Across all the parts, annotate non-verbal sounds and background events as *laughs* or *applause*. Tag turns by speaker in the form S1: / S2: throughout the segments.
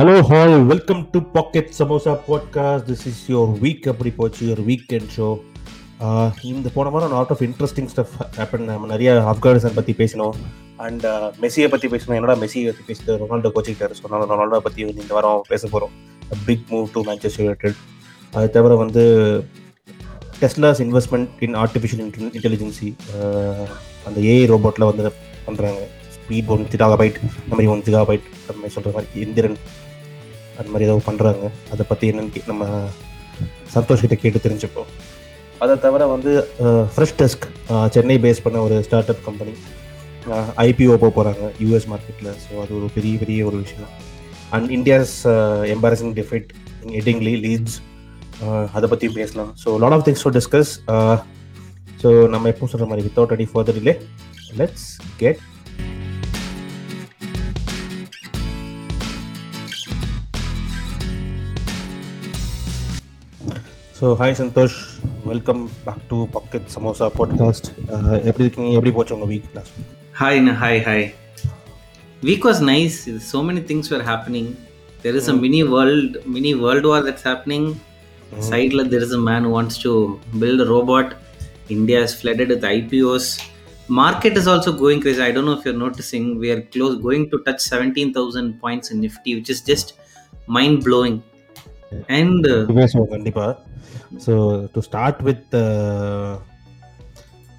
S1: Hello all. Welcome to Pocket Samosa podcast this is your week அப்படி போச்சு? Your weekend show இந்த போன வாரம் lot of interesting stuff happen நம்ம நிறைய ஆப்கானிஸ்தான் பற்றி பேசினோம். அண்ட் மெஸ்ஸியை பற்றி பேசணும் என்னடா மெஸ்ஸியை பற்றி பேசிட்டு ரொனால்டோ கோச்சிக்கிட்டாரு. ஸோ அதனால ரொனால்டோ பற்றி இந்த வாரம் பேச போகிறோம் big move to Manchester United அது தவிர வந்து Tesla's investment in artificial intelligence அந்த ஏஐ ரோபோட்டில் வந்து பண்ணுறாங்க ஸ்பீட் ஒன் ஜிகா பைட் மாதிரி ஒன் ஜிகா பைட் அந்த மாதிரி சொல்கிற மாதிரி. இந்திரன் அது மாதிரி ஏதோ பண்ணுறாங்க அதை பற்றி என்னன்னு கே- நம்ம சந்தோஷ் கிட்ட கேட்டு தெரிஞ்சுப்போம். அதை தவிர வந்து ஃப்ரெஷ் டெஸ்க் சென்னை பேஸ் பண்ண ஒரு ஸ்டார்ட் அப் கம்பெனி ஐபிஓ போக போகிறாங்க யூஎஸ் மார்க்கெட்டில் ஸோ அது ஒரு பெரிய பெரிய ஒரு விஷயம். And India's embarrassing defeat Headingley Leeds அதை பற்றியும் பேசலாம். So lot of things to discuss so நம்ம எப்போ சொல்கிற மாதிரி without any further delay let's get so hi Santhosh welcome back to Pocket Samosa podcast எப்படி இருக்கீங்க எப்படி போச்சு உங்கள் week last
S2: Hi, N- hi, hi. Week was nice. So many things were happening. There is a mini world, mini world war that's happening. Side la there is a man who wants to build a robot. India is flooded with IPOs. Market is also going crazy. I don't know if you're noticing. We are close, going to touch 17,000 points in Nifty, which is just mind blowing. And
S1: பேசுவோம் கண்டிப்பாக so to start with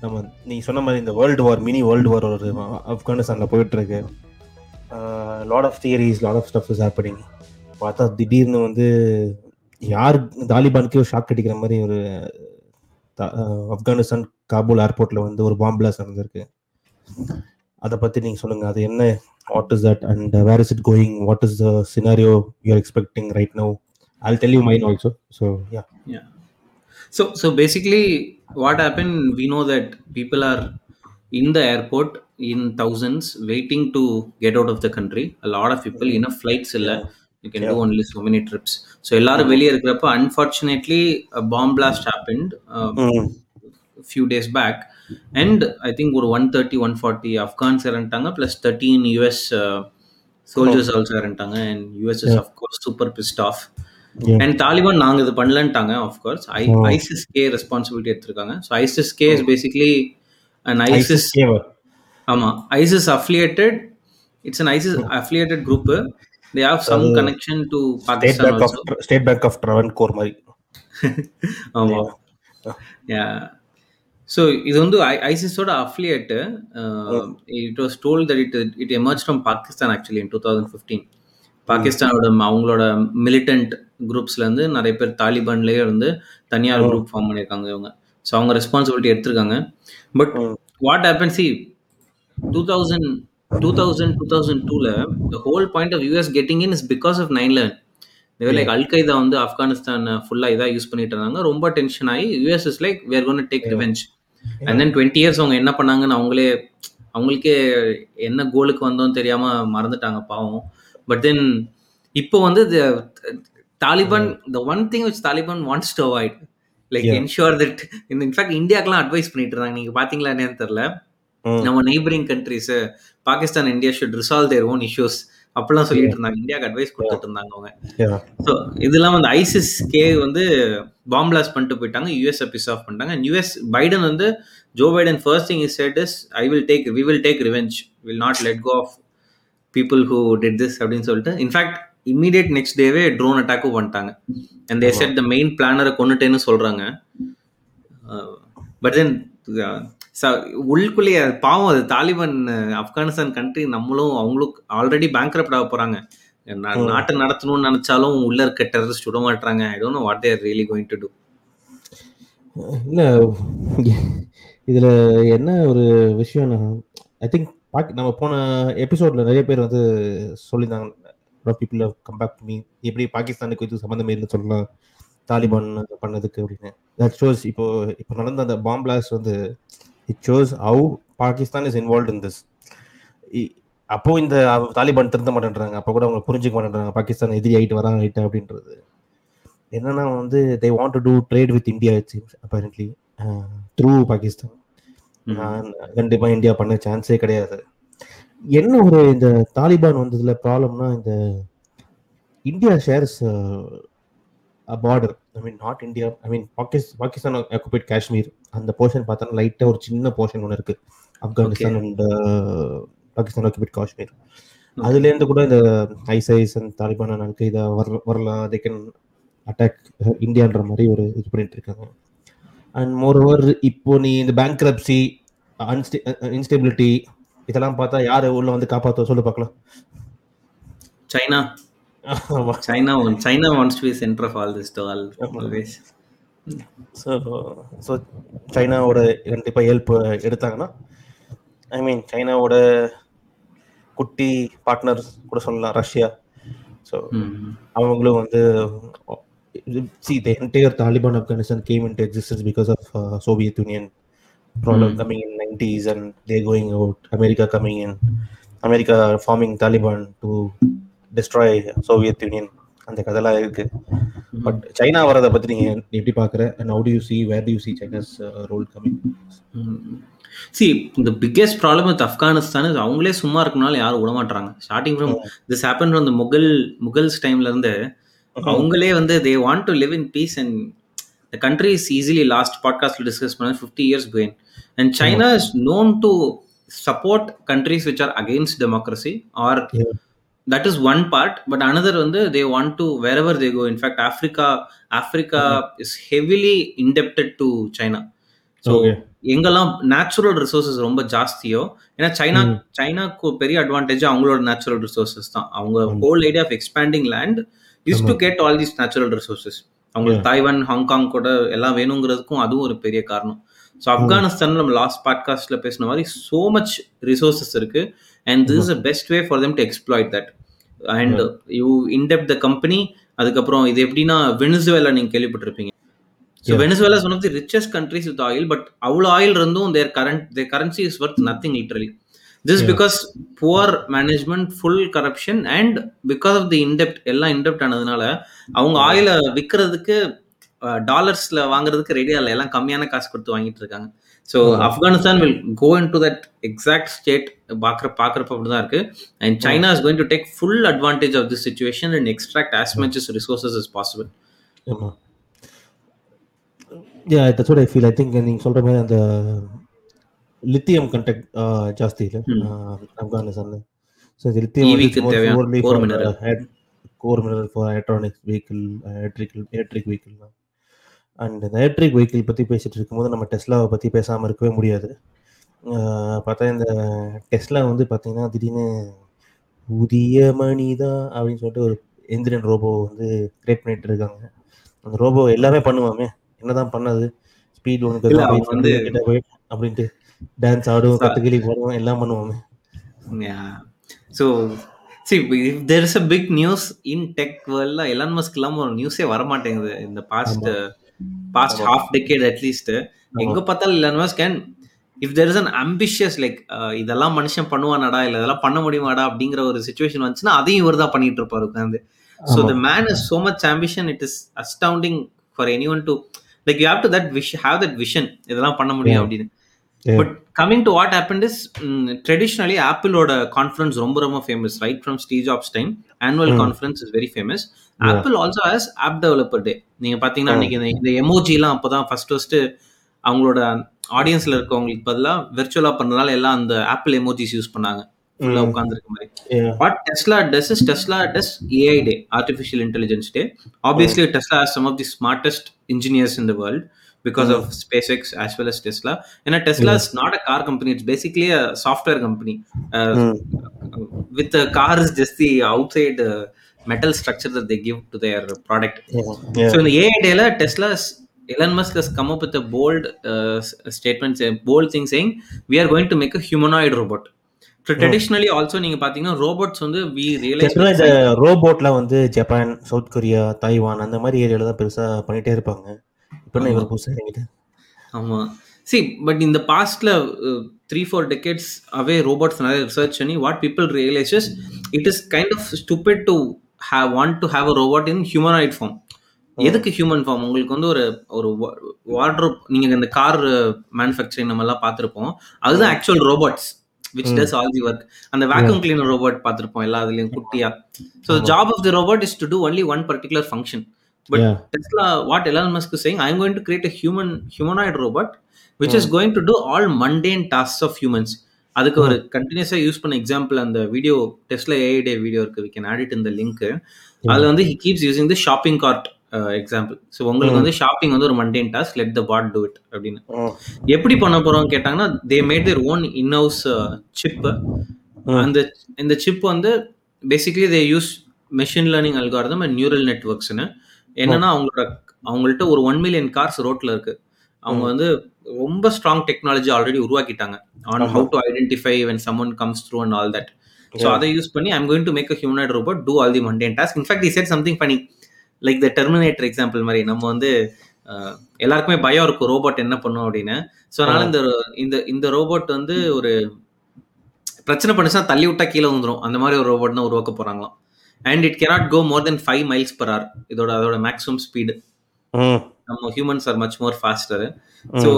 S1: நம்ம நீ சொன்ன மாதிரி இந்த world war mini world war ஒரு ஆப்கானிஸ்தானில் போயிட்டுருக்கு. Lot of theories lot of stuff is happening பார்த்தா திடீர்னு வந்து யார் தாலிபானுக்கே ஷாக் அடிக்கிற மாதிரி ஒரு ஆப்கானிஸ்தான் காபூல் ஏர்போர்ட்டில் வந்து ஒரு பாம்பு பிளாஸ் நடந்திருக்கு. அதை பற்றி நீங்கள் சொல்லுங்கள் அது என்ன? What is that and where is it going what is the scenario you are expecting right now I'll tell you mine also. So yeah.
S2: Yeah. So so basically, what happened? We know that people are in the airport in thousands waiting to get out of the country. A lot of people enough flights illa. You can do only so many trips. So எல்லாரும் வெளியே இருக்கிறப்ப unfortunately a bomb blast happened uh, a few days back and I think ஒரு one thirty one forty Afghans இறந்துட்டாங்க plus thirteen US soldiers also இறந்துட்டாங்க and US is of course super pissed
S1: off.
S2: And Taliban நாங்க இது பண்ணலன்ட்டாங்க of course I ISIS K responsibility எடுத்திருக்காங்க. So ISIS K is basically and
S1: ISIS.
S2: ஆமா. ISIS affiliated it's an ISIS affiliated group they
S1: have
S2: some
S1: connection to
S2: Pakistan
S1: State Bank of Travancore மாதிரி. *laughs*
S2: ஆமா. So இது வந்து ஐசிஸோட affiliate it was told that it it emerge from Pakistan actually in two thousand fifteen பாகிஸ்தானோட அவங்களோட militant குரூப்ஸ்லேருந்து நிறைய பேர் தாலிபான்லேயே இருந்து தனியார் குரூப் ஃபார்ம் பண்ணியிருக்காங்க இவங்க. ஸோ அவங்க ரெஸ்பான்சிபிலிட்டி எடுத்திருக்காங்க. But what happen see two thousand two thousand two thousand டூவில் the whole point of US getting in is because of nine eleven like al Qaeda வந்து ஆப்கானிஸ்தான் ஃபுல்லாக இதாக யூஸ் பண்ணிட்டு இருந்தாங்க. ரொம்ப டென்ஷன் ஆகி US is like we're gonna take revenge and then twenty years அவங்க என்ன பண்ணாங்கன்னு அவங்களே அவங்களுக்கே என்ன கோலுக்கு வந்தோன்னு தெரியாம மறந்துட்டாங்க பாவம். பட் தென் இப்போ வந்து Taliban the one thing which Taliban wants to avoid like ensure that இந்த இன்ஃபேக்ட் இந்தியாக்கெல்லாம் அட்வைஸ் பண்ணிட்டு இருந்தாங்க. நீங்க பாத்தீங்களா என்னன்னு தெரியல.
S1: ம்.
S2: நம்ம neighbouring countries Pakistan India should resolve their own issues அப்படிலாம் சொல்லிட்டு இருந்தாங்க. இந்தியாவுக்கு அட்வைஸ் கொடுத்துட்டு இருந்தாங்க அவங்க. ஸோ இது இல்லாமல் அந்த ஐசிஸ் கே வந்து பாம் பிளாஸ்ட் பண்ணிட்டு போயிட்டாங்க. யூஎஸ் பிஸ் ஆஃப் பண்ணிட்டாங்க. யூஎஸ் பைடன் வந்து Joe Biden first thing is said is I will take we will take revenge will not let go of people who did this அப்படின்னு சொல்லிட்டு in fact immediate next day drone அட்டாக்கும் பண்ணிட்டாங்க and they said the main பிளானரை கொண்டுட்டேன்னு சொல்றாங்க. But தென் உள்ளுக்குள்ளேயே அது பாவம் அது தாலிபான் அஹ், Afghanistan country நம்மளும் அவங்களும் ஆல்ரெடி பேங்க்ரப்ட் ஆக போறாங்க. நா- நாட்டை நடத்தணும்னு நினைச்சாலும் உள்ள இருக்க டெரரிஸ்ட் விட மாட்டாங்க I don't know what they're really going to do
S1: இல்ல இதுல என்ன ஒரு விஷயம்னா ஐ திங்க் பாக்கி நம்ம போன எபிசோட்ல நிறைய பேர் வந்து சொல்லியிருந்தாங்க people come back to me எப்படி பாகிஸ்தானுக்கு இது சம்மந்தம் இல்லை சொல்லலாம். தாலிபான் பண்ணதுக்கு அப்படின்னு. தட் ஷோஸ் இப்போ இப்போ நடந்த அந்த பாம் பிளாஸ்ட் வந்து it shows how Pakistan is involve in this அப்போ இந்த தாலிபான் திருந்த மாட்டேன்றாங்க. அப்போ கூட அவங்க புரிஞ்சுக்க மாட்டேன்றாங்க. பாகிஸ்தான் எதிரி ஆகிட்டு வராங்க ஆகிட்டு அப்படின்றது. என்னன்னா வந்து they want to do trade with India apparently through Pakistan கண்டிப்பா இந்தியா பண்ண சான்ஸே கிடையாது. என்ன ஒரு இந்த தாலிபான் வந்ததுல ப்ராப்ளம்னா இந்த India shares border I mean not India I mean பாகிஸ் Pakistan occupied Kashmir. அந்த போர்ஷன் பார்த்தோன்னா லைட்டாக ஒரு சின்ன போர்ஷன் ஒன்று இருக்கு. Afghanistan and Pakistan occupied Kashmir. அதுலேருந்து கூட இந்த ஐசைஸ் அண்ட் தாலிபான் அல்கைதா வர வரலாம் தே கேன் அட்டாக் இந்தியான்ற மாதிரி ஒரு இது பண்ணிட்டு இருக்காங்க. அண்ட் மோர் ஓவர் இப்போ நீ இந்த பேங்க் ரப்சி இன்ஸ்டெபிலிட்டி இதெல்லாம் பார்த்தா யார் உள்ள வந்து காப்பாற்ற சொல்லு பார்க்கலாம்.
S2: China. China China wants to be centre of all this all always
S1: so so சைனாவோட கண்டிப்பாக ஹெல்ப் எடுத்தாங்கன்னா ஐ மீன் சைனாவோட குட்டி பார்ட்னர் கூட சொல்லலாம் ரஷ்யா. ஸோ அவங்களும் வந்து see the entire Taliban Afghanistan came in existence because of Soviet Union problem coming in nineties and they going out America coming in America forming Taliban to destroy Soviet Union அந்த கதைலாம் இருக்கு. But China வரதை பத்தி நீங்க எப்படி பாக்குற and how do you see where do you see China's role coming
S2: see இந்த biggest problem with Afghanistan அவங்களே சும்மா இருக்கனால யாரும் விட மாட்டாங்க starting from this happen from Mughal Mughals டைம்ல இருந்து அவங்களே வந்து they want to live in peace and the country is easily last பாட்காஸ்ட்ல டிஸ்கஸ் பண்ண fifty years going and China is known to support countries which are against democracy or that is one part but another வந்து they want to wherever they go. In fact africa africa is heavily indebted to china. So
S1: Okay.
S2: எங்கெல்லாம் natural resources ரொம்ப ஜாஸ்தியோ ஏன்னா China சைனாக்கு பெரிய advantage அவங்களோட natural resources தான். அவங்க whole idea of expanding land is to get all these natural resources அவங்களுக்கு Taiwan Hong Kong கூட எல்லாம் வேணுங்கிறதுக்கும் அதுவும் ஒரு பெரிய காரணம். ஸோ ஆப்கானிஸ்தான் நம்ம லாஸ்ட் பாட்காஸ்ட்ல பேசின மாதிரி சோ மச் ரிசோர்சஸ் இருக்கு. And this is a best way for them to exploit that and you indebt the company அதுக்கப்புறம் இது எப்படின்னா வெனிசுவேலா நீங்க கேள்விப்பட்டிருப்பீங்க. So Venezuela one of the richest countries with oil but அவ்வளோ ஆயில் இருந்தும் their current their currency is worth nothing this because poor management full corruption and because of the indebt எல்லாம் indebt ஆனதுனால அவங்க ஆயிலை விற்கிறதுக்கு டாலர்ஸ்ல வாங்குறதுக்கு ரெடியா இல்லை. எல்லாம் கம்மியான காசு கொடுத்து வாங்கிட்டு இருக்காங்க. So Afghanistan will go in to that exact state பார்க்குற பார்க்குறப்ப அப்படி தான் இருக்கு and China is going to take full advantage of this situation and extract as much resources is
S1: possible yeah that's what I feel I think நீங்க சொல்ற மாதிரி அந்த lithium content ஜாஸ்தி
S2: EV க்கு தேவையான core mineral.
S1: Core mineral for electronics vehicle electrical electric vehicle and இந்த electric vehicle பற்றி பேசிட்டு இருக்கும்போது நம்ம டெஸ்லாவை பற்றி பேசாமல் இருக்கவே முடியாது. பார்த்தா இந்த டெஸ்லா வந்து பார்த்தீங்கன்னா திடீர்னு புதிய மணிதா அப்படின்னு சொல்லிட்டு ஒரு எந்திரன் ரோபோ வந்து கிரியேட் பண்ணிட்டு இருக்காங்க. அந்த ரோபோ எல்லாமே பண்ணுவாமே. என்னதான் பண்ணது? ஸ்பீட் போய் அப்படின்ட்டு டான்ஸ் ஆடும் கத்துக்கிளி போடுவோம் எல்லாம் பண்ணுவோமே.
S2: see, if there is a big news in tech world, Elon Musk இல்லாம ஒரு நியூஸே வர மாட்டேங்குது இந்த past past half decade at least எங்க பார்த்தாலும் Elon Musk can if there is an ambitious like இதெல்லாம் மனுஷன் பண்ணுவானாடா இல்ல இதெல்லாம் பண்ண முடியுமாடா அப்படிங்கிற ஒரு சுச்சுவேஷன் வந்துச்சுன்னா அதையும் இவர் தான் பண்ணிட்டு இருப்பாரு உட்காந்து so the man is so much ambition it is astounding for anyone to like you have to that wish have that vision இதெல்லாம் பண்ண முடியும் அப்படின்னு.
S1: Yeah.
S2: But coming to what happen is traditionally ஆப்பிளோட conference ரொம்ப ரொம்ப famous right from Steve Jobs time annual conference is very famous Apple also has app developer day நீங்க பாத்தீங்கன்னா அன்னைக்கு இந்த- இந்த எமோஜிலாம் அப்பதான் ஃபர்ஸ்ட் ஃபர்ஸ்ட் அவங்களோட ஆடியன்ஸ்ல இருக்கவங்களுக்கு பதிலா விர்ச்சுவலா பண்றதுனால எல்லாம் அந்த ஆப்பிள் எமோஜிஸ் யூஸ் பண்ணாங்க. ஃபுல்லா உட்கார்ந்துருக்க மாதிரி. What Tesla does is Tesla does AI Day, Artificial Intelligence Day. Obviously, Tesla has some of the smartest engineers in the world because of SpaceX as well as Tesla. And uh, Tesla is not a car company; it's basically a software company. Uh, With the car is just the outside uh, metal structure that they give to their product.
S1: Yeah. Yeah.
S2: So in the AI Day, la, Tesla's Elon Musk has come up with a bold uh, s- statement, a bold thing saying we are going to make a humanoid robot. So traditionally also நீங்க பாத்தீங்கன்னா robots வந்து
S1: ஜென்ரலா இந்த ரோபோட்லாம் வந்து Japan south Korea Taiwan அந்த மாதிரி ஏரியால தான் பெருசா பண்ணிட்டே இருப்பாங்க இப்போ இவர் புதுசா இறங்கிட்டு
S2: ஆமா. சி பட் இந்த பாஸ்ட்ல three four decades away robots நிறைய ரிசர்ச் பண்ணி what people realises it is kind of stupid to have want to have a robot in humanoid form எதுக்கு ஹியூமன் ஃபார்ம் உங்களுக்கு வந்து ஒரு ஒரு வார்ட்ரோப் நீங்க இந்த கார் மேனுஃபேக்சரிங் நம்ம எல்லாம் பார்த்துருப்போம். அதுதான் actual robots which does all the work அந்த வேக்யூம் கிளீனர் ரோபோட் பார்த்துருப்போம் எல்லா இதுலயும் குட்டியா. So job of the robot is to do only one particular function but
S1: Yeah.
S2: Tesla what Elon Musk saying I am going to create a human humanoid robot which is going to do all mundane task of humans அதுக்கு ஒரு கண்டினியூஸா use பண்ண example அந்த video டெஸ்ட்ல AI day video இருக்கு. We can add it இந்த link அதுல வந்து he keeps using the shopping cart example so உங்களுக்கு வந்து ஷாப்பிங் வந்து ஒரு mundane task let the bot do it அப்படின்னு.
S1: ம்.
S2: எப்படி பண்ண போறோம் கேட்டாங்கன்னா they made their own in house chip அந்த இந்த சிப் வந்து basically they use machine learning algorithm and neural நெட்ஒர்க்ஸ்னு என்னன்னா அவங்களோட அவங்கள்ட்ட ஒரு ஒன் மில்லியன் கார்ஸ் ரோட்ல இருக்கு. அவங்க வந்து ரொம்ப strong technology already உருவாக்கிட்டாங்க. On how to identify when someone comes through and all that so அதை யூஸ் பண்ணி I'm going to make a humanoid robot do all the mundane task in fact is said something பண்ணி like the terminator example மாதிரி நம்ம வந்து எல்லாருக்குமே பயம் இருக்கும் robot என்ன பண்ணும் அப்படின்னு. ஸோ அதனால இந்த இந்த இந்த ரோபோட் வந்து ஒரு பிரச்சனை பண்ணுச்சுன்னா தள்ளி விட்டா கீழே வந்துடும் அந்த மாதிரி ஒரு ரோபோட் தான் உருவாக்க போறாங்களாம். And it cannot go more than five miles per hour. இதோட அதோட மேக்ஸிமம் ஸ்பீடு. நம்ம humans are much more faster so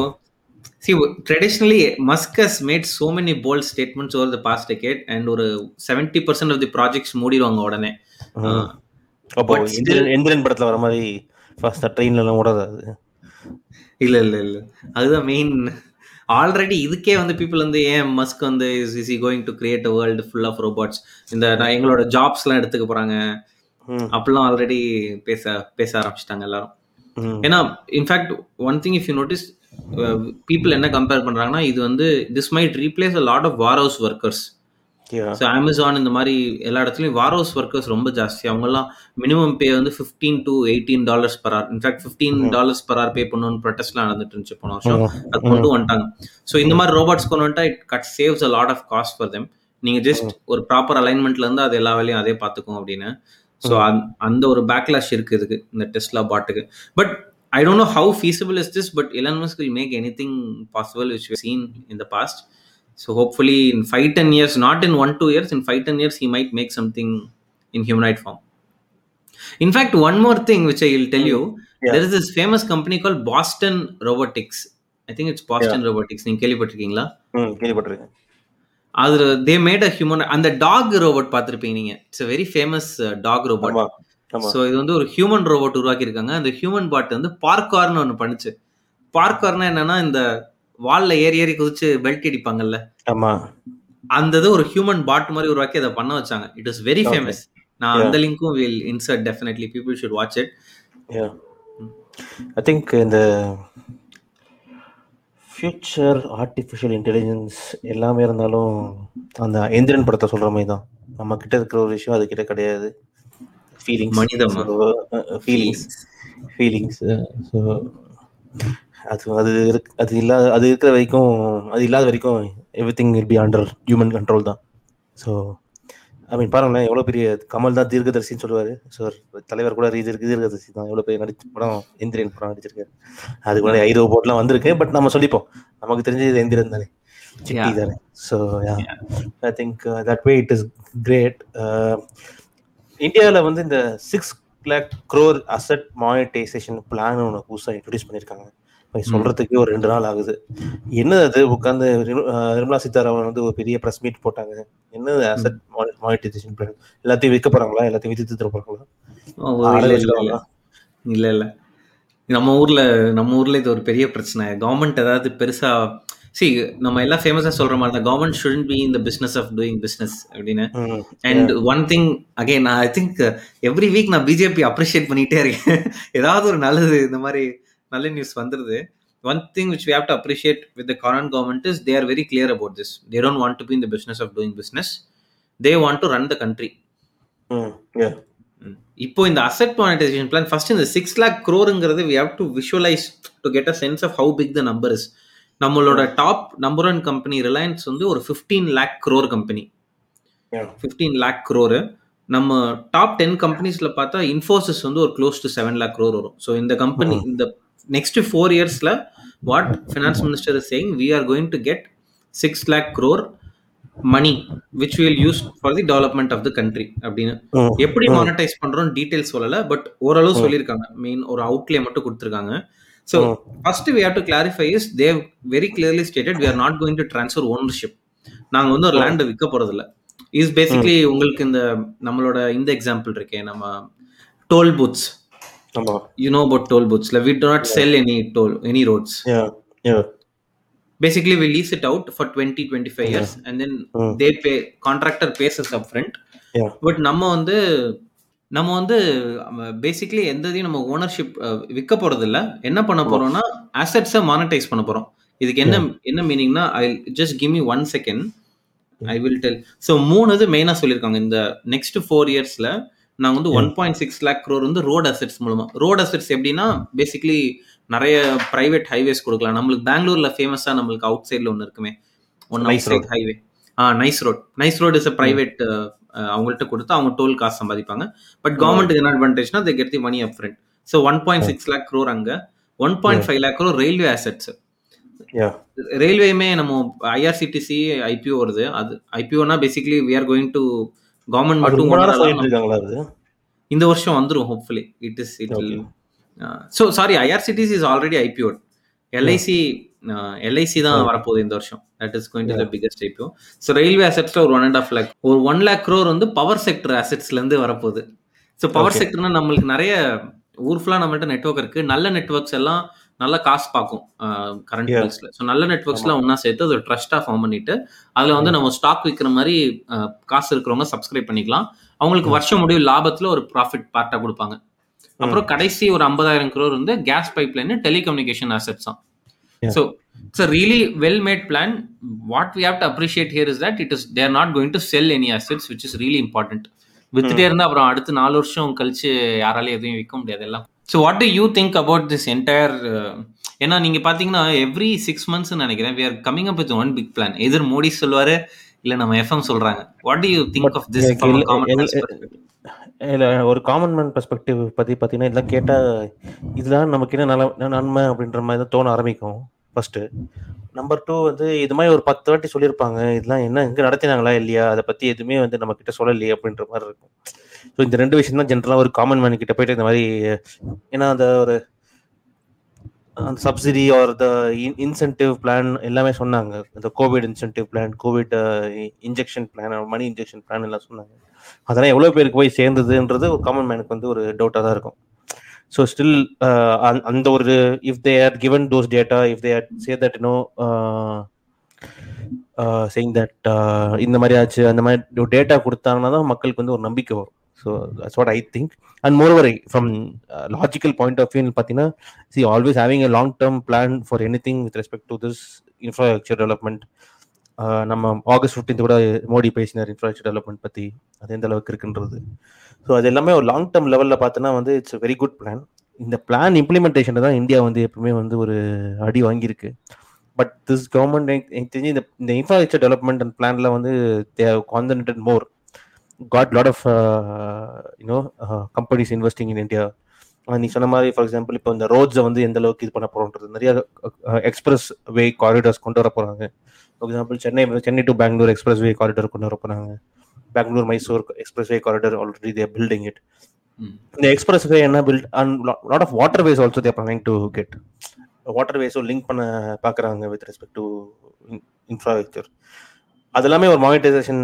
S2: see traditionally Musk has made so many bold statements over the past decade and ஒரு seventy percent of the projects மூடிடுவாங்க உடனே.
S1: அப்போ எந்திரன் படத்துல வர மாதிரி first ட்ரெயின்ல எல்லாம் ஓடாது
S2: இல்ல இல்ல இல்ல. அதுதான் மெயின் ஆல்ரெடி இதுக்கே வந்து பீப்புள் வந்து ஏன் மஸ்க் வந்து is is going to create a world full of robots இந்த நான் எங்களோட ஜாப்ஸ்லாம் எடுத்துக்க போறாங்க
S1: ம்.
S2: அப்படிலாம் ஆல்ரெடி பேச பேச ஆரம்பிச்சிட்டாங்க எல்லாரும். ஏன்னா in fact one thing if you notice people என்ன கம்பேர் பண்றாங்கன்னா இது வந்து this might replace a lot of warehouse
S1: workers.
S2: So Amazon இந்த மாதிரி எல்லா இடத்துலையும் வார் ஹவுஸ் ஒர்க்கர்ஸ் ரொம்ப ஜாஸ்தி. அவங்கெல்லாம் மினிமம் பே வந்து fifteen to eighteen dollars per hour in fact fifteen dollars per hour pay பண்ணணும்னு ப்ரொட்டஸ்ட்லாம் நடந்துட்டு இருந்துச்சு போன வருஷம்.
S1: ம்.
S2: அது கொண்டு வந்துட்டாங்க. ஸோ இந்த மாதிரி ரோபோட்ஸ் கொண்டு வந்துட்டா it cut saves a lot of cost for them நீங்க ஜஸ்ட் ஒரு ப்ராப்பர் அலைன்மெண்ட்ல இருந்து அது எல்லா வேலையும் அதே பார்த்துக்கும் அப்படின்னு. ஸோ அந்த ஒரு பேக்லாஷ் இருக்கு இதுக்கு இந்த டெஸ்ட்லா பாட்டுக்கு but I don't know how feasible is this but Elon Musk will make anything possible which seen in the past so hopefully in five ten years not in one two years in five ten years he might make something in humanoid form. In fact one more thing which i will tell you
S1: Yeah.
S2: there is this famous company called boston robotics. I think it's boston robotics. நீங்க கேள்விப்பட்டிருக்கீங்களா?
S1: கேள்விப்பட்டிருக்கேன்.
S2: அது they made a human அந்த dog robot பார்த்துருப்பீங்க நீங்க. It's a very famous
S1: dog robot
S2: so இது வந்து ஒரு ஹியூமன் ரோபோட் உருவாக்கியிருக்காங்க. அந்த ஹியூமன் பாட் வந்து பார்க்கார்னு ஒன்று பண்ணுச்சு. பார்க்கார்னா என்னன்னா இந்த வால்ல ஏறி ஏறி குதிச்சு பெல்ட் அடிப்பாங்கல்ல
S1: ஆமா.
S2: அந்த இது ஒரு ஹியூமன் பாட் மாதிரி உருவாக்கி அதை பண்ண வச்சாங்க. It is very. ஃபேமஸ் நான் அந்த லிங்க்கும் will insert definitely people should watch
S1: it I think இந்த ஃபியூச்சர் ஆர்டிஃபிஷியல் இன்டெலிஜென்ஸ் எல்லாமே இருந்தாலும் அந்த எந்திரன் படத்தை சொல்ற மாதிரி தான். நம்ம கிட்ட இருக்கிற ஒரு விஷயம் அது கிட்ட கிடையாது. ஃபீலிங்ஸ்
S2: மனிதமா?
S1: ஃபீலிங்ஸ் ஃபீலிங்ஸ் ஸோ அது அது அது இல்லாத அது இருக்கிற வரைக்கும் அது இல்லாத வரைக்கும் everything will be under human control தான். ஸோ ஐ மீன் பாருங்களேன் எவ்வளோ பெரிய கமல் தான் தீர்க்கதரிசின்னு சொல்லுவார். ஸோ தலைவர் கூட இது இருக்கு தீர்க்கதரிசி தான். எவ்வளோ பெரிய நடிச்ச படம் எந்திரன் படம் நடிச்சிருக்காரு. அதுக்கு முன்னாடி ஐரோ போட்லாம் வந்திருக்கு பட் நம்ம சொல்லிப்போம். நமக்கு தெரிஞ்சது எந்திரன் தானே. சிட்டி. தானே. So I think that way it is great இந்தியாவில் வந்து இந்த six lakh crore asset monetisation plan ஒன்று புதுசாக இன்ட்ரடியூஸ் பண்ணியிருக்காங்க இப்போ சொல்றதுக்கு ஒரு ரெண்டு நாள் ஆகுது. என்னது அது? உட்காந்து நிர்மலா சீதாராமன் வந்து ஒரு பெரிய ப்ரெஸ் மீட் போட்டாங்க. என்னது அசட் மானிட்டைசேஷன் பிளான் எல்லாத்தையும் விற்க போறாங்களா? எல்லாத்தையும் வித்து தர போறாங்களா?
S2: இல்ல இல்ல நம்ம ஊர்ல நம்ம ஊர்ல இது ஒரு பெரிய பிரச்சனை. கவர்மெண்ட் ஏதாவது பெருசா சி நம்ம எல்லாம் ஃபேமஸா சொல்ற மாதிரி தான். கவர்மெண்ட் ஷுடன் பி இந்த பிசினஸ் ஆஃப் டூயிங் பிசினஸ் அப்படின்னு. And one thing again I think every week நான் பிஜேபி அப்ரிஷியேட் பண்ணிட்டே இருக்கேன். *laughs* ஏதாவது ஒரு நல்லது இந்த மாதிரி நல்ல நியூஸ் வந்துருது. One thing which we have to appreciate with the current government is they are very clear about this they don't want to be இந்த business of doing business they want to run the country இப்போ இந்த asset monetisation plan first இந்த six lakh க்ரோருங்கிறது we have to visualise to get a sense of how big the number is நம்மளோட top number one company Reliance வந்து ஒரு fifteen lakh crore company fifteen lakh crore நம்ம top ten கம்பெனிஸ்ல பார்த்தா இன்ஃபோசிஸ் வந்து ஒரு close to seven lakh crore வரும். So இந்த கம்பெனி இந்த நெக்ஸ்ட் ஃபோர் இயர்ஸ்ல what finance minister is saying we are going to get six lakh crore money which will use for the development of the country அப்படின்னு. எப்படி monetise பண்றோம் details சொல்லல but ஓரளவு சொல்லியிருக்காங்க. மெயின் ஒரு அவுட்லே மட்டும் கொடுத்துருக்காங்க. So first we have to clarify is they very clearly stated we are not going to transfer ownership நாங்க வந்து ஒரு லேண்ட் விற்க போறது இல்ல இஸ் பேசிக்லி உங்களுக்கு இந்த நம்மளோட இந்த எக்ஸாம்பிள் இருக்கே நம்ம toll
S1: booths
S2: you know about toll பூத்ஸ்ல we do not sell any toll
S1: any roads
S2: basically we lease it out for 20 25 years and then
S1: Mm.
S2: they pay contractor pays us upfront.
S1: Yeah.
S2: But நம்ம வந்து நம்ம வந்து basically எந்த இதையும் நம்ம ownership விற்க போறது இல்ல என்ன பண்ண போறோம்னா அசெட்ஸை மானிட்டைஸ் பண்ண போறோம். இதுக்கு என்ன என்ன மீனிங்னா I just give me one second I will tell so மூணு இது மெயினாக சொல்லியிருக்காங்க. இந்த நெக்ஸ்ட் ஃபோர் இயர்ஸ்ல நாங்கள் வந்து one point six lakh crore வந்து ரோட் அசெட்ஸ் மூலமா. ரோட் அசெட்ஸ் எப்படின்னா பேசிக்லி நிறைய பிரைவேட் ஹைவேஸ் கொடுக்கலாம். நம்மளுக்கு பெங்களூர்ல ஃபேமஸா நம்மளுக்கு அவுட் சைட்ல ஒன்று இருக்குமே. One nice road highway ah NICE road NICE road is a private அவங்கள்ட்ட கொடுத்து அவங்க டோல் காசு சம்பாதிப்பாங்க. பட் கவர்மெண்ட் என்ன அட்வான்டேஜ்னா they get the money up front so one point six lakh crore அங்க one point five lakh crore railway
S1: assets
S2: ரயில்வேயுமே நம்ம IRCTC IPO வருது. அது ஐபிஓனா basically we are going to
S1: government
S2: மட்டும்.
S1: சொல்லிட்டு இருக்காங்களா அது?
S2: இந்த வருஷம் வந்துரும் hopefully it is
S1: it.
S2: So sorry IRCTC is already IPO LIC LIC தான் வரப்போகுது இந்த வருஷம். That is going to the biggest IPO so railway அசெட்ஸ்ல ஒரு ஒன் அண்ட் ஆஃப் லேக் ஒரு ஒன் லேக் க்ரோர் வந்து பவர் செக்டர் அசெட்ஸ்ல இருந்து வரப்போகுது ஸோ பவர். செக்டர்னா நம்மளுக்கு நிறைய ஊர் ஃபுல்லா நம்மள்ட்ட நெட்வொர்க் இருக்கு. நல்ல நெட்வொர்க்ஸ் எல்லாம் நல்ல காசு பார்க்கும் கரண்ட். பிரைஸ்ல ஸோ நல்ல நெட்வொர்க்ஸ்லாம் ஒண்ணா சேர்த்து அது ட்ரஸ்டா ஃபார்ம் பண்ணிட்டு அதுல வந்து நம்ம ஸ்டாக் விற்கிற மாதிரி காசு இருக்கிறவங்க சப்ஸ்கிரைப் பண்ணிக்கலாம். அவங்களுக்கு வருஷம் முடிவு லாபத்துல ஒரு ப்ராஃபிட் பார்ட்டா கொடுப்பாங்க. அப்புறம் கடைசி ஒரு ஐம்பதாயிரம் crore வந்து gas pipeline telecommunication assets தான். So it's really well made plan what we have to appreciate here is that it is they're not going to sell any assets which is really important வித்துட்டே இருந்தா அப்புறம் அடுத்து நாலு வருஷம் கழிச்சு யாராலையும் எதையும் விற்க முடியாது எல்லாம் so what do you think about this entire ஏன்னா நீங்க பாத்தீங்கன்னா எவ்ரி சிக்ஸ் மந்த்ஸ் நினைக்கிறேன் we are coming up with one big plan either Modi சொல்லுவாரு இல்ல நம்ம எஃப்எம் சொல்றாங்க. What do you think of
S1: this இல்ல- ஒரு காமன் மேன் பெர்ஸ்பெக்டிவ் பத்தி பாத்தீங்கன்னா இதெல்லாம் கேட்டா இதெல்லாம் நமக்கு என்ன நல என்ன நன்மை அப்படின்ற மாதிரி தான் தோண ஆரம்பிக்கும் ஃபர்ஸ்ட் நம்பர் டூ வந்து இது மாதிரி ஒரு பத்து வாட்டி சொல்லியிருப்பாங்க இதெல்லாம் என்ன இங்க நடத்தினாங்களா இல்லையா அதை பத்தி எதுவுமே வந்து நம்ம கிட்ட சொல்லலையே அப்படின்ற மாதிரி இருக்கும். ஸோ இந்த ரெண்டு விஷயம் தான் ஜென்ரலாக ஒரு காமன் மேன் கிட்ட போயிட்டு இந்த மாதிரி ஏன்னா அந்த ஒரு அந்த subsidy or the incentive plan எல்லாமே சொன்னாங்க. இந்த Covid incentive plan Covid injection plan money injection plan எல்லாம் சொன்னாங்க. அதெல்லாம் எவ்வளோ பேருக்கு போய் சேர்ந்ததுன்றது ஒரு காமன் மேனுக்கு வந்து ஒரு டவுட்டாக தான் இருக்கும். ஸோ ஸ்டில் uh, அந்த ஒரு if they are given those data if they are say that no saying that இந்த மாதிரி ஆச்சு அந்த மாதிரி டேட்டா கொடுத்தாங்கன்னா தான் மக்களுக்கு வந்து ஒரு நம்பிக்கை வரும். So that's what I think and moreover from logical point of view பார்த்தீங்கன்னா see always having a long term plan for any thing with respect to this infrastructure development நம்ம ஆகஸ்ட் ஃபிஃப்டீன்த் கூட மோடி பேசினார் இன்ஃப்ராஸ்ட்ரக்சர் டெவலப்மெண்ட் பற்றி அது எந்த அளவுக்கு இருக்குன்றது. So அது எல்லாமே ஒரு லாங் டேர்ம் லெவலில் பார்த்தோன்னா வந்து இட்ஸ் வெரி குட் பிளான் இந்த பிளான் இம்ப்ளிமெண்டேஷன் தான் இந்தியா வந்து எப்பவுமே வந்து ஒரு அடி வாங்கியிருக்கு. பட் திஸ் கவர்மெண்ட் எனக்கு தெரிஞ்சு இந்த இந்த இன்ஃப்ராஸ்ட்ரக்சர் டெவலப்மெண்ட் அண்ட் பிளான்ல வந்து they concentrate more got lot of you know companies investing in India நீ சொன்ன மாதிரி ஃபார் எக்ஸாம்பிள் இப்போ இந்த ரோட்ஸை வந்து எந்த அளவுக்கு இது பண்ண போறோன்றது. நிறைய எக்ஸ்பிரஸ் வே காரிடார்ஸ் கொண்டு வர போறாங்க. For example Chennai Chennai to Bangalore expressway corridor கொண்டு வர போறாங்க. Bangalore Mysore expressway corridor already they building it இந்த எக்ஸ்பிரஸ் வே என்ன build and lot of waterways also they're planning to get water வேஸும் link பண்ண பார்க்குறாங்க வித் ரெஸ்பெக்ட் டு இன்ஃப்ராஸ்ட்ரக்சர் அது எல்லாமே ஒரு மானிட்டைசேஷன்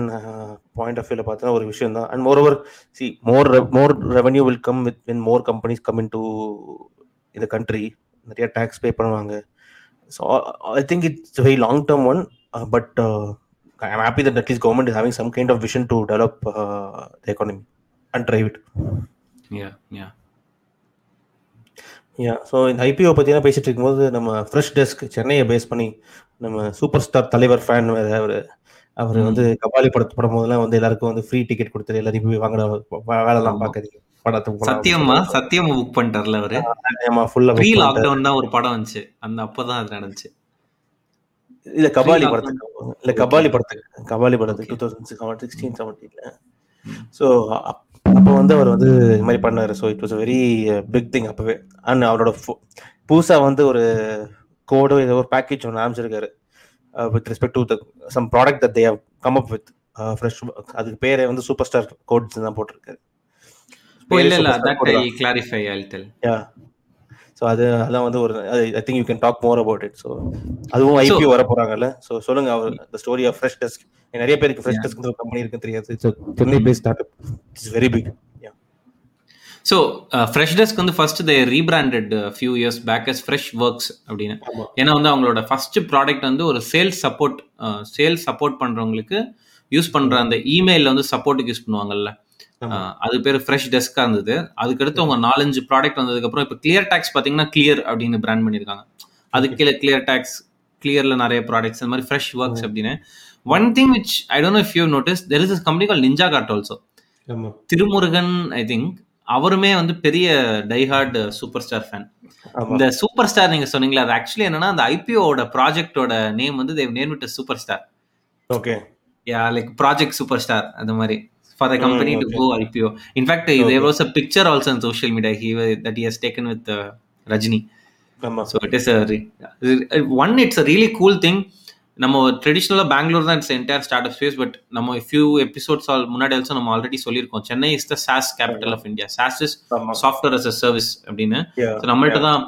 S1: பாயிண்ட் ஆஃப் வியூல பார்த்தா ஒரு விஷயம் தான் and moreover see more more revenue will come with when more companies come into இந்த கண்ட்ரி நிறைய டேக்ஸ் பே பண்ணுவாங்க so I think it's very long term one but I am happy that at least government is having some kind of vision to develop the economy and drive it
S2: Yeah, yeah.
S1: Yeah so இந்த IPO பற்றிலாம் பேசிட்டு இருக்கும்போது நம்ம fresh desk சென்னையை base பண்ணி நம்ம super star தலைவர் fan அவர். அவர் வந்து கபாலி படத்து படம் போதெல்லாம் வந்து எல்லாருக்கும் வந்து ஃப்ரீ டிக்கெட் கொடுத்து எல்லாரையும் போய் வாங்குற வேலைலாம். பார்க்காதீங்க படத்துக்கு.
S2: சத்தியமா சத்தியமா புக் பண்ணிட்டார்ல அவரு?
S1: ஆமா ஃபுல்லா
S2: ப்ரீ லாக்டவுன் தான் ஒரு படம் வந்துச்சு. அந்த அப்பதான் அது நடந்துச்சு.
S1: இல்ல கபாலி படத்துக்கு இல்ல கபாலி. படத்துக்கு கபாலி படத்துக்கு. டூ தௌசண்ட் சிக்ஸ்டீன் செவன்டீன்ல ஸோ அப்போ வந்து அவர் வந்து இது மாதிரி பண்ணாரு. So it was very big thing அப்பவே. அண்ட் அவரோட புதுசா வந்து ஒரு கோடு ஏதோ ஒரு பேக்கேஜ் ஒன்று ஆரம்பிச்சிருக்காரு with respect to some product that they have come up with fresh அதுக்கு பேரே வந்து சூப்பர் ஸ்டார் கோட்ஸ் தான் போட்டிருக்காரு.
S2: ஓ இல்ல இல்ல that
S1: I.
S2: Clarify I tell
S1: Yeah. So அது அதான் வந்து ஒரு I think you can talk more about it so அதுவும் ஐபிஓ வர போறாங்கல்ல ஸோ சொல்லுங்க அவர் the story of Freshdesk நிறைய பேருக்கு ஃப்ரெஷ் டெஸ்க் கம்பெனி இருக்குன்னு தெரியாது. Chennai base startup it's very
S2: big so Freshdesk வந்து first they rebranded few years back as Freshworks அப்படின்னு. ஏன்னா வந்து அவங்களோட ஃபர்ஸ்ட் ப்ராடக்ட் வந்து ஒரு சேல்ஸ் சப்போர்ட் சேல்ஸ் சப்போர்ட் பண்றவங்களுக்கு யூஸ் பண்ற அந்த இமெயில வந்து சப்போர்ட்டுக்கு யூஸ் பண்ணுவாங்கல்ல. அது பேர் ஃப்ரெஷ் டெஸ்கா இருந்தது. அதுக்கடுத்து அவங்க நாலஞ்சு ப்ராடக்ட் வந்ததுக்கப்புறம் இப்போ கிளியர் டேக்ஸ் பார்த்தீங்கன்னா கிளியர் அப்படின்னு பிராண்ட் பண்ணியிருக்காங்க அது கீழே கிளியர் டேக்ஸ் கிளியர்ல நிறைய ப்ராடக்ட்ஸ் அந்த மாதிரி ஃப்ரெஷ் ஒர்க்ஸ் அப்படின்னு. One thing which I don't if you notice there is is company call Ninjacart also Thirumurugan I think அவருமே வந்து பெரிய டைஹார்ட் சூப்பர் ஸ்டார் ஃபேன் இந்த சூப்பர் ஸ்டார் நீங்க சொன்னீங்களா அது ஆக்சுவலி என்னன்னா அந்த ஐபிஓட ப்ராஜெக்டோட நேம் வந்து they've name it super star
S1: okay
S2: yeah like project super star அந்த மாதிரி for the company to go IPO in fact there was a picture also in social media he that he has taken with Rajini so it is one it's a really cool thing நம்ம ட்ரெடிஷ்னலாக பெங்களூர் தான் it's entire start up space but நம்ம few episodes all முன்னாடி also நம்ம already சொல்லியிருக்கோம். Chennai is the SaaS capital of India SaaS is software as a service அப்படின்னு. So நம்மள்ட்ட தான்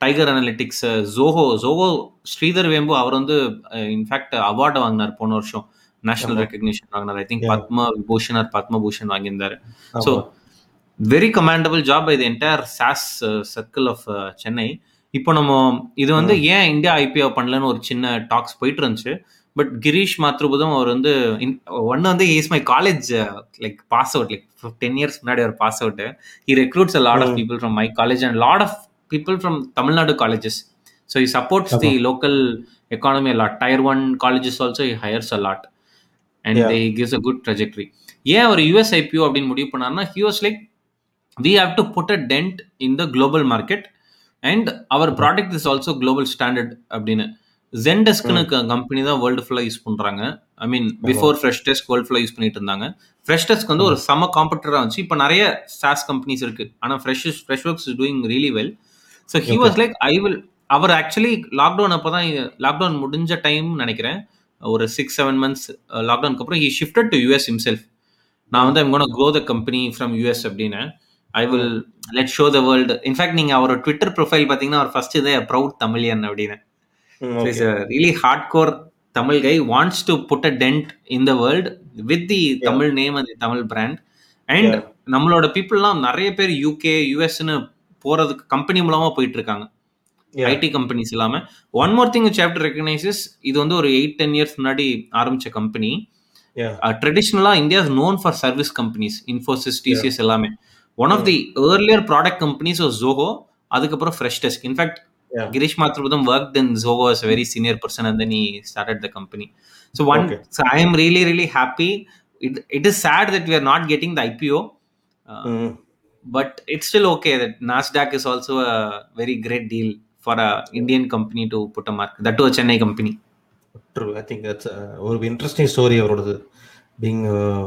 S2: டைகர் அனலிட்டிக்ஸ் ஜோஹோ ஜோஹோ ஸ்ரீதர் வேம்பு அவர் வந்து இன்ஃபேக்ட் அவார்டு வாங்கினார் போன வருஷம். நேஷனல் ரெக்கக்னிஷன் வாங்கினார். I think Padma Vibhushan or Padma Bhushan வாங்கியிருந்தாரு. So very commendable job by the entire SaaS circle of Chennai இப்போ நம்ம இது வந்து ஏன் இந்தியா ஐபிஓ பண்ணலன்னு ஒரு சின்ன டாக்ஸ் போயிட்டு இருந்துச்சு பட் கிரீஷ் மாத்ருபுதம் அவர் வந்து ஒன்னு வந்து is my college like pass out like ten years முன்னாடி அவர் pass out he recruits a lot of people from my college and lot of people from Tamil Nadu colleges so he supports the local economy lot tier one colleges also he hires a lot and they gives a good trajectory ஏன் அவர் US IPO அப்படின்னு முடிவு பண்ணார்னா he was like we have to put a dent in the global market and our product is also global standard அப்படின்னு. ஜென்டெஸ்க்னு company தான் world ஃபுல்லாக use பண்ணுறாங்க I mean before Freshdesk world ஃபுல்லாக யூஸ் பண்ணிட்டு இருந்தாங்க. ஃப்ரெஷ் டெஸ்க் வந்து ஒரு சம காம்படிட்டராக இருந்துச்சு. இப்போ நிறைய சாஸ் கம்பெனிஸ் இருக்கு. ஆனால் fresh Freshworks is doing really well so he was like I will our actually lockdown அப்போ தான் லாக்டவுன் முடிஞ்ச டைம் நினைக்கிறேன். ஒரு சிக்ஸ் செவன் மந்த்ஸ் லாக்டவுனுக்கு அப்புறம் he shifted to US himself நான் வந்து I'm gonna grow the company from US அப்படின்னு. I will let show the world in fact நீங்க அவரோட ட்விட்டர் ப்ரொஃபைல் பாத்தீங்கன்னா அவர் ஃபர்ஸ்ட் இதே ப்ரௌட் தமிழியன் அப்படின்னு. Really hardcore Tamil guy wants to put a dent in the world with the Tamil name and Tamil brand and நம்மளோட பீப்புள்லாம் நிறைய பேர் யூகே யூஎஸ்ன்னு போறதுக்கு கம்பெனி மூலமா போயிட்டு இருக்காங்க ஐடி கம்பெனிஸ் இல்லாம. One more thing to recognises இது வந்து ஒரு எயிட் டென் இயர்ஸ் முன்னாடி ஆரம்பிச்ச company ட்ரெடிஷ்னலா India known for service companies Infosys TCS எல்லாமே. One of the earlier product companies was Zoho அதுக்கப்புறம் Freshdesk in fact Girish Mathrubootham work in Zoho as very senior person and then he started the company so one okay. so i am really really happy it, it is sad that we are not getting the ipo uh, mm. but it's still okay that nasdaq is also a very great deal for a indian company to put a mark that to a chennai company
S1: true i think that's a, ஒரு interesting story அவரோடது being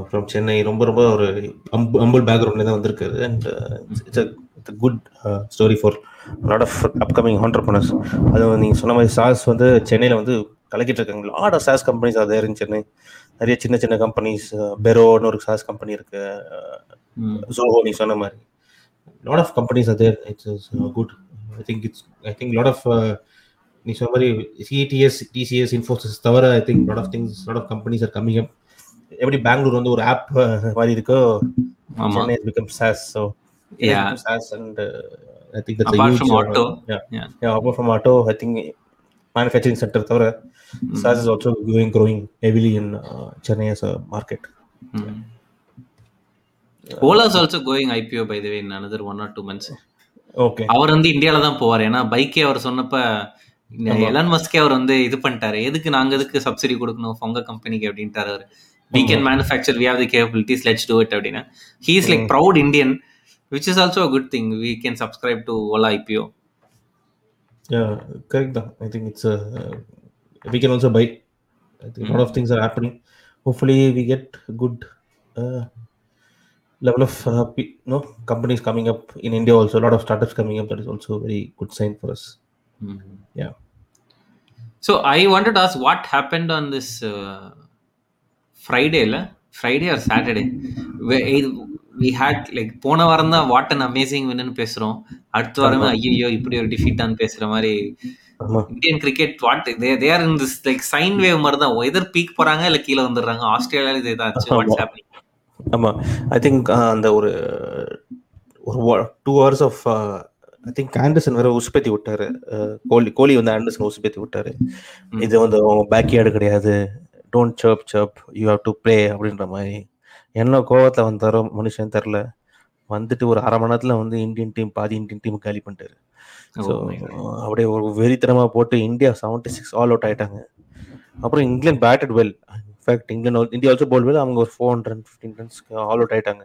S1: from Chennai ரொம்ப ரொம்ப ஒரு humble பேக்ரவுண்ட்ல தான் வந்திருக்காரு. And it's a good story for lot of upcoming entrepreneurs அது நீங்கள் சொன்ன மாதிரி சாஸ் வந்து சென்னையில் வந்து கலக்கிட்டு இருக்காங்க. லாட் ஆஃப் சாஸ் கம்பெனிஸ் அது இன் சென்னை நிறைய சின்ன சின்ன கம்பெனிஸ் பெரோன்னு ஒரு சாஸ் கம்பெனி இருக்கு. ஜோஹோ நீ சொன்ன மாதிரி. லாட் ஆஃப் கம்பெனிஸ் அது it's good I think it's I think lot of நீ சொன்ன மாதிரி சிடிஎஸ் டிசிஎஸ் இன்ஃபோசிஸ் தவிர I think lot of things lot of companies are coming up எப்படி பெங்களூர் வந்து ஒரு ஆப் மாதிரி இருக்கோ
S2: Chennai become SaaS
S1: so SaaS and I think that's i think manufacturing sector தவிர uh, Chennai as a market.
S2: Mm. Ola is also going IPO by the way in another one or two months.
S1: Okay.
S2: அவர் வந்து இந்தியால தான் போவார் ஏன்னா பைக்கே அவர் சொன்னப்ப Elon மஸ்கே அவர் வந்து இது பண்ணிட்டாரு எதுக்கு நாங்க எதுக்கு சப்சிடி கொடுக்கணும் உங்க கம்பெனிக்கு அப்படின்ட்டாரு அவர் we can mm-hmm. manufacture we have the capabilities let's do it abdina he is like mm-hmm. proud indian which is also a good thing. We can subscribe to ola ipo
S1: yeah correct i think it's a uh, we can also buy. A lot of mm-hmm. things are happening. Hopefully we get good uh, level of uh, companies coming up in India also. A lot of startups coming up. That is also a very good sign for us. Yeah.
S2: So I wanted to ask what happened on this uh, Friday, la? Friday or Saturday. Where, we had like போன வாரம் தான் what an amazing வின்னு பேசுறோம். அடுத்த வாரமே ஐயோ இப்படி ஒரு டிஃபீட்டான்னு பேசுற மாதிரி. Indian cricket what they are in this like sine wave மாதிரி தான். எதர் பீக் போறாங்க இல்ல கீழே வந்துடுறாங்க. ஆஸ்திரேலியால இது ஏதாச்சும் வாட்ஸ் ஹேப்பனிங்
S1: ஆமா. ஐ திங்க் அந்த ஒரு ஒரு two hours of I think Anderson வேற உசுப்பேத்தி விட்டாரு. கோலி கோலி வந்து ஆண்டர்சன் உசுப்பேத்தி விட்டாரு. இது வந்து அவங்க பேக்யார்டு கிடையாது. Don't surf surf you have to play அப்படின்ற மாதிரி. என்ன கோவத்தில் வந்தாரோ மனுஷன் தெரில வந்துட்டு ஒரு அரை மணி நேரத்துல வந்து இந்தியன் டீம் பாதி இந்தியன் டீம் காலி பண்ணிட்டாரு. ஸோ அப்படியே ஒரு வெறித்தனமா போட்டு India seventy six all out ஆயிட்டாங்க. அப்புறம் England batted well in fact England India also bowl well அவங்க ஒரு ஃபோர் ஹண்ட்ரட் ஃபிஃப்டீன் ரன்ஸ்க்கு ஆல் அவுட் ஆயிட்டாங்க.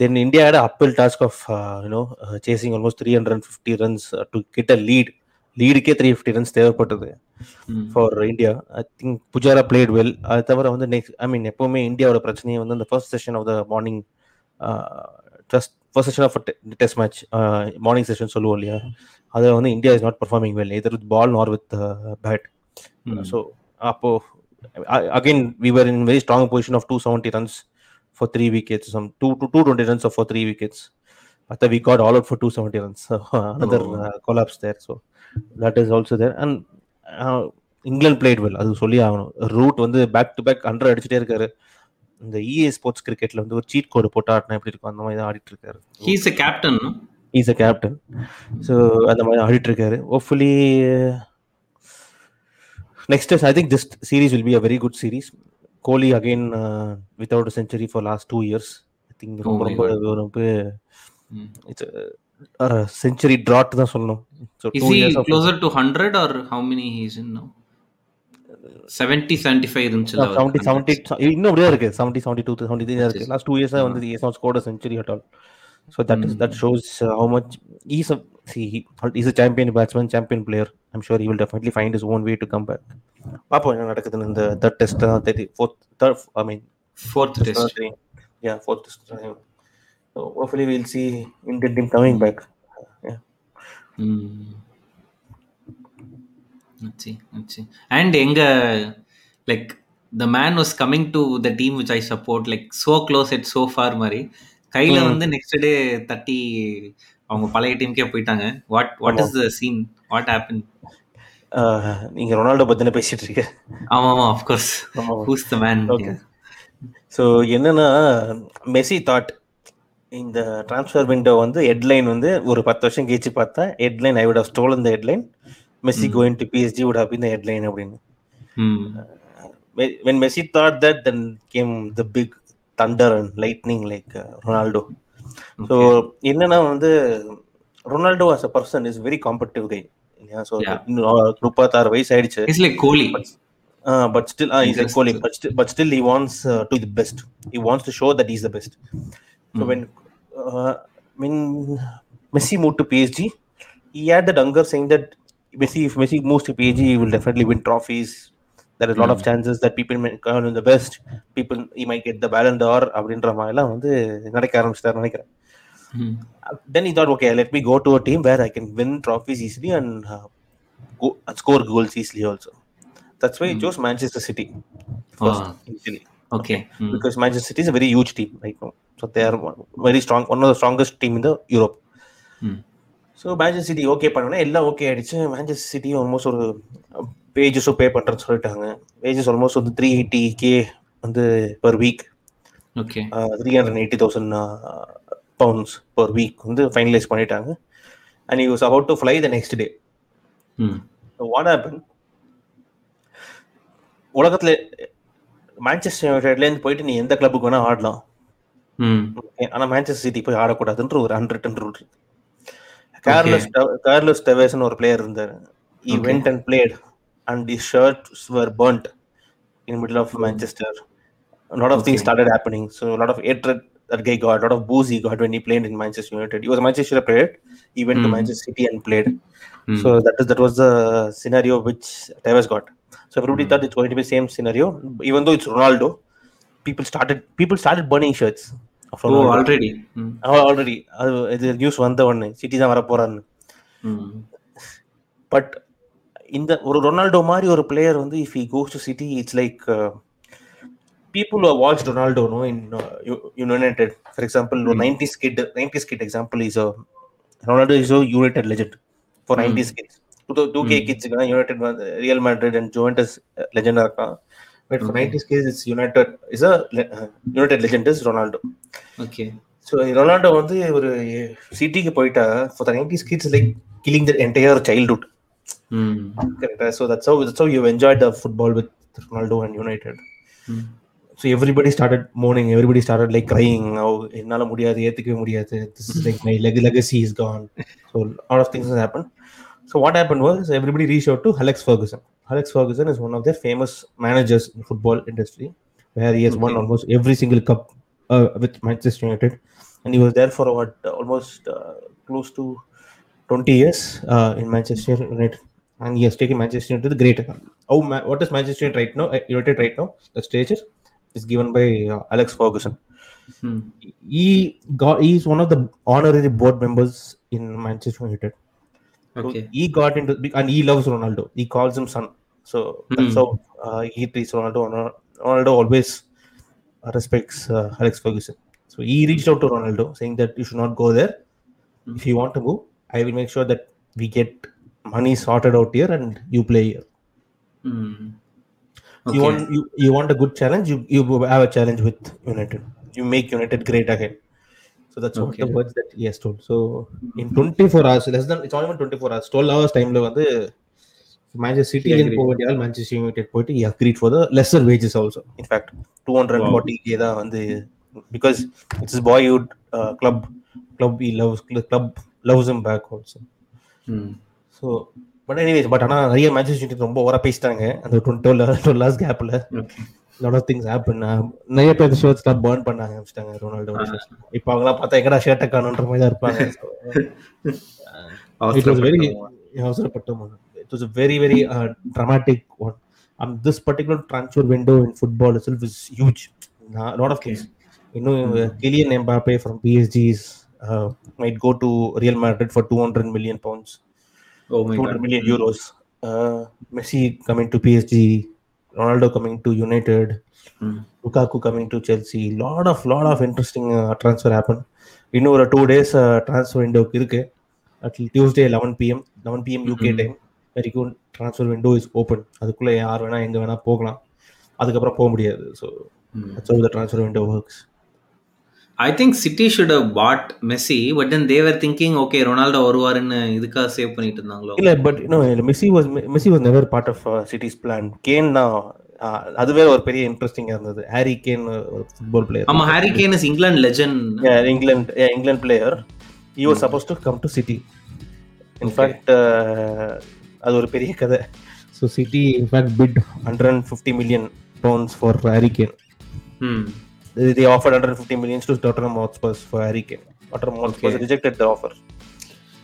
S1: Then India had uphill task of you know chasing almost three hundred fifty runs to get a lead லீடுக்கே three fifty runs தேவைப்பட்டது for India I think Pujara played well அது தவிர வந்து next ஐ மீன் எப்பவுமே இந்தியாவோட பிரச்சனையே வந்து அந்த first session of the morning trust first session of test match morning session சொல்லுவோம் இல்லையா? அதில் வந்து India is not performing well either with ball nor with bat so அப்போ again we were in very strong position of two seventy runs for three wickets some two two two twenty runs for three wickets But we got all out for 270 runs. So *laughs* another
S2: Oh.
S1: uh, collapse is also there. And uh, England played well அது சொல்லி ஆகணும். Root வந்து back to back under அடிச்சுட்டே இருக்காரு. இந்த இஏ sports கிரிக்கெட்ல வந்து ஒரு சீட் கோடு போட்டு ஆடினா எப்படி இருக்கும்? அந்த மாதிரி தான் ஆடிட்டு இருக்காரு.
S2: He's a captain
S1: is a captain so அந்த மாதிரி ஆடிட்டு இருக்காரு. Hopefully next I think this series will be a very good series Kohli again without century for last two years I
S2: think
S1: ரொம்ப ரொம்ப ரொம்ப இட்ஸ் செஞ்சுரி ட்ராட் தான் சொல்லணும்.
S2: So
S1: is he
S2: closer to hundred or how many he's in no seventy seventy five இருந்துச்சுல
S1: seventy seventy இன்னும் அப்படியே இருக்கு. Seventy seventy two seventy three இருக்கு லாஸ்ட் டூ இயர்ஸா வந்து is not scored century at all so that is that shows how much is see is a champion batsman champion player I'm sure you will definitely find is own way to come back பார்ப்போம் என்ன நடக்குதுன்னு இந்த third test thirty fourth third I mean
S2: fourth test
S1: yeah fourth test so hopefully we'll see Indian team coming back. Yeah.
S2: And எங்க like the man was coming to the team which I support like so close yet so far மாதிரி கையில
S1: Mm.
S2: வந்து next day தட்டி அவங்க பழைய டீமுக்கே போயிட்டாங்க. What what is the scene what
S1: happen நீங்க ரொனால்டோ பத்தின பேசிட்டு இருக்கீங்க.
S2: ஆமா ஆமா
S1: of
S2: course. Who's the
S1: man. So என்னன்னா மெஸ்ஸி தாட் இந்த ட்ரான்ஸ்ஃபர் விண்டோ வந்து ஹெட்லைன் வந்து ஒரு பத்து வருஷம் கழிச்சு பார்த்தா headline I would have stole இந்த headline Messi
S2: Mm.
S1: Going to PSG would have been the headline அப்படின்னு when Messi thought that, then came the big thunder and lightning like uh, Ronaldo. So என்னன்னா வந்து Ronaldo as a person is very competitive guy. Yeah, so
S2: Yeah.
S1: இன்னும் முப்பத்தாறு வயசு ஆயிடுச்சு
S2: it's like Kohli
S1: uh, but still uh, he's like
S2: Just-
S1: Kohli, but still, but still he wants uh, to be the best. He wants to show that he's the best. So
S2: Mm.
S1: when uh, when Messi moved to PSG, he had that hunger saying that Messi, if Messi moves to PSG, he will definitely win trophies. There is a lot of chances that people may come in the best. People he might get the Ballon d'Or. அப்படின்ற மாதிரிலாம் வந்து நடக்க ஆரம்பிச்சிட்டாரு நினைக்கிறேன் then he thought, okay, let me go to a team where I can win trophies easily and uh, go and score goals easily also. That's why he chose Manchester City first
S2: Ah.
S1: initially
S2: okay
S1: because Manchester City is a very huge team right? Now. So they are one- very strong, one of the strongest team in the Europe. So Manchester City okay பண்ணோன்னா எல்லாம் okay ஆயிடுச்சு. Manchester city almost ஒரு பேஜஸும் pay பண்ணுறேன்னு சொல்லிட்டாங்க. Wages almost வந்து three eighty K வந்து per week
S2: okay
S1: three hundred eighty thousand pounds per week வந்து finalise பண்ணிட்டாங்க. And you was about to fly the next day what happen உலகத்துல Manchester யுனைடெட்லேருந்து போயிட்டு நீ எந்த கிளப்புக்கு வேணா ஆடலாம் ஆனா மான்செஸ்டர் சிட்டி போய் ஆடக்கூடாதுன்ற ஒரு அன்ரிட்டன் ரூல் இருக்கு கார்லஸ் கார்லஸ் டெவேஸ்னு ஒரு பிளேயர் இருந்தார் played and the shirts were burnt in middle of manchester a lot of things
S2: Okay.
S1: started happening so a lot of hatred that guy got a lot of booze he got when he played in manchester united he was a manchester player he went to
S2: Mm.
S1: manchester city and played so that is that was the scenario which tevez got so everybody thought it's going to be same scenario even though it's ronaldo people started people started burning shirts
S2: oh
S1: Ronaldo. Already இது news வந்த உடனே city தான் வர போறான்னு but இந்த ஒரு Ronaldo மாதிரி ஒரு பிளேயர் வந்து if he goes to City it's like people who have watched Ronaldo no, in uh, U- United, for example,
S2: Hmm.
S1: 90s kid, 90s kid example is a Ronaldo is a United legend for 90s kids. 2K
S2: Hmm.
S1: kids, United, Real Madrid and Juventus uh, legend இருக்கான். But for
S2: Okay.
S1: 90s kids, it's United is a le- uh, United legend is Ronaldo.
S2: Okay
S1: so Ronaldo வந்து ஒரு சிட்டிக்கு போயிட்டா for the nineties kids like killing the entire
S2: childhood
S1: கரெக்டா so that's how that's how you enjoy the football with Ronaldo and
S2: United
S1: so everybody started mourning everybody started like crying என்னால் முடியாது ஏற்றுக்கவே முடியாது this is like my leg legacy is gone so all of things happen So what happened was everybody reached out to Alex Ferguson. Alex Ferguson is one of the famous managers in football industry, where he has
S2: okay.
S1: won almost every single cup uh, with Manchester United, and he was there for what uh, almost uh, close to 20 years uh, in Manchester United, and he has taken Manchester United to the great. Oh, ma- what is Manchester United right now? Uh, United right now, the stage is given by Alex Ferguson.
S2: Hmm.
S1: He got he's one of the honorary board members in Manchester United Okay.
S2: So
S1: he got into and he loves Ronaldo. He calls him son. So mm.
S2: that's
S1: how uh, he treats Ronaldo. Ronaldo always uh, respects uh, Alex Ferguson. So he reached out to Ronaldo saying that you should not go there.
S2: Mm.
S1: If you want to move, I will make sure that we get money sorted out here and you play here.
S2: Mm. Okay.
S1: You want you, you want a good challenge. You you have a challenge with United. You make United great again. So that's what the
S2: Okay.
S1: words that he has told. So in 24 hours, less than it's only been 24 hours, 12 hours time வந்து Manchester City
S2: He
S1: and
S2: agreed.
S1: போக வேண்டிய Manchester United போயிட்டு he agreed for the lesser wages also. In fact, 240k தான் வந்து because it's his boyhood uh, club club he loves club loves him back also.
S2: Hmm
S1: so but anyways but ஆனால் நிறைய matches United ரொம்ப ஓவரா பேசிட்டாங்க அந்த twelve twelve hours
S2: okay
S1: lot of things happen நிறைய பேர் ஷர்ட்ஸ்லாம் பர்ன் பண்ண ஆரம்பிச்சிட்டாங்க. ரொனால்டோ இப்போ அவங்களாம் பார்த்தா எங்கடா ஷர்ட்டை காணுன்ற மாதிரி தான் இருப்பாங்க it was very அவசரப்பட்டோம் it was very very dramatic one and this particular transfer window in football it's is huge lot of things இன்னும் கிலியன் எம்பாப்பே ஃப்ரம் பிஎஸ்ஜிஸ் might go to Real Madrid for 200 million pounds.
S2: Oh my
S1: 200 million euros. Uh, Messi coming to PSG, Ronaldo coming to United,
S2: ம்
S1: Lukaku coming to Chelsea. Lot of lot of interesting uh, transfer happen. இன்னும் ஒரு two days transfer விண்டோக்கு இருக்கு at least Tuesday eleven PM eleven PM
S2: UK.
S1: Time வரைக்கும் transfer window is open அதுக்குள்ள யார் வேணா எங்க வேணா போகலாம் அதுக்கப்புறம் போக முடியாது so the transfer window works
S2: I think City should have bought Messi but then they're thinking okay Ronaldo வருவாருன்னு இதுக்காக சேவ் பண்ணிட்டு இருந்தாங்களோ?
S1: இல்ல பட் இன்னும் Messi was Messi was never part of City's plan Kane தான் uh, அதுவே ஒரு பெரிய இன்ட்ரெஸ்டிங்கா இருந்தது. ஹாரி கேன் ஒரு ஃபுட்பால் பிளேயர்
S2: ஆமா Harry Kane is England legend
S1: England England player he was supposed to come to City in fact அது ஒரு பெரிய கதை. So City in fact bid hundred and fifty million pounds for Harry
S2: Kane hmm
S1: they offered 150 millions to Tottenham Hotspurs for Harry Kane. Tottenham Hotspurs
S2: Okay.
S1: rejected the offer.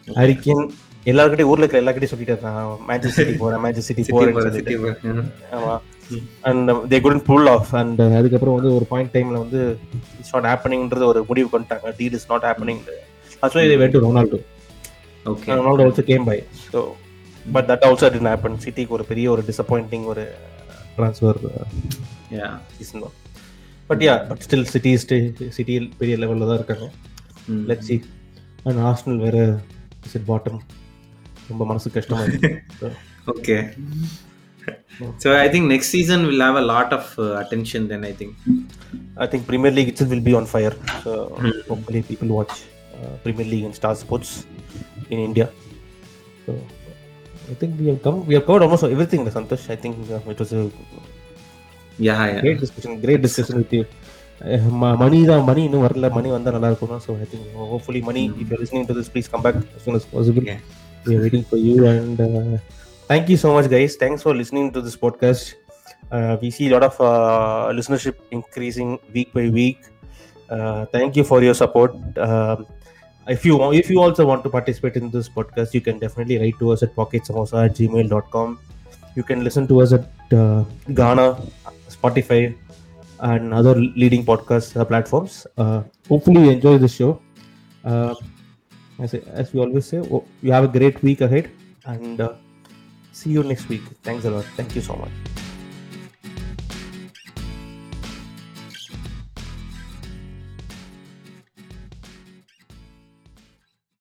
S1: Harry Kane எல்லாருக்கிட்டையும் ஊர்ல இருக்கிற எல்லாருக்கிட்டையும் சொல்லிட்டு இருக்கான் Manchester City போறேன் Manchester City
S2: City
S1: போறேன்னு
S2: போற
S1: சொல்லிட்டு.
S2: சிட்டி
S1: ஆமா. And they couldn't pull off and அதுக்கப்புறம் வந்து ஒரு பாயிண்ட் டைம்ல வந்து இட்ஸ் நாட் ஹேப்பனிங்ன்றது ஒரு முடிவு பண்ணிட்டாங்க. Deal is not happening actually they went to Ronaldo
S2: okay
S1: Ronaldo also came by so but that also didn't happen சிட்டிக்கு ஒரு பெரிய ஒரு டிசப்பாயிண்டிங் ஒரு ட்ரான்ஸ்ஃபர்
S2: யா
S1: சீசன் தான் but yeah but still City City பெரிய லெவலில் தான் இருக்காங்க. லெட் சி அண்ட் ஆர்சனல் வேற இட் பாட்டம் ரொம்ப மனசு கஷ்டமா இருக்கு. *laughs*
S2: Okay So I think next season will have a lot of uh, attention then I think.
S1: I think Premier League it's will be on fire so hopefully people watch Premier League and Star Sports in India so I think we have come we have covered almost everything Santhosh I think
S2: it was.
S1: Great discussion great discussion with you Mani தான் மணி இன்னும் வரல மணி வந்தால் நல்லா இருக்கும் so I think hopefully Mani if you listening to this please come back as soon as possible
S2: Okay.
S1: we are waiting for you and uh, thank you so much guys thanks for listening to this podcast uh, we see a lot of uh, listenership increasing week by week uh, thank you for your support um, if you if you also want to participate in this podcast you can definitely write to us at pocketsamosa at gmail.com you can listen to us at uh, ghana spotify and other leading podcast uh, platforms uh, hopefully you enjoy this show uh, as, as we always say, oh, you have a great week ahead and uh, see you next week. Thanks a lot. Thank you so much.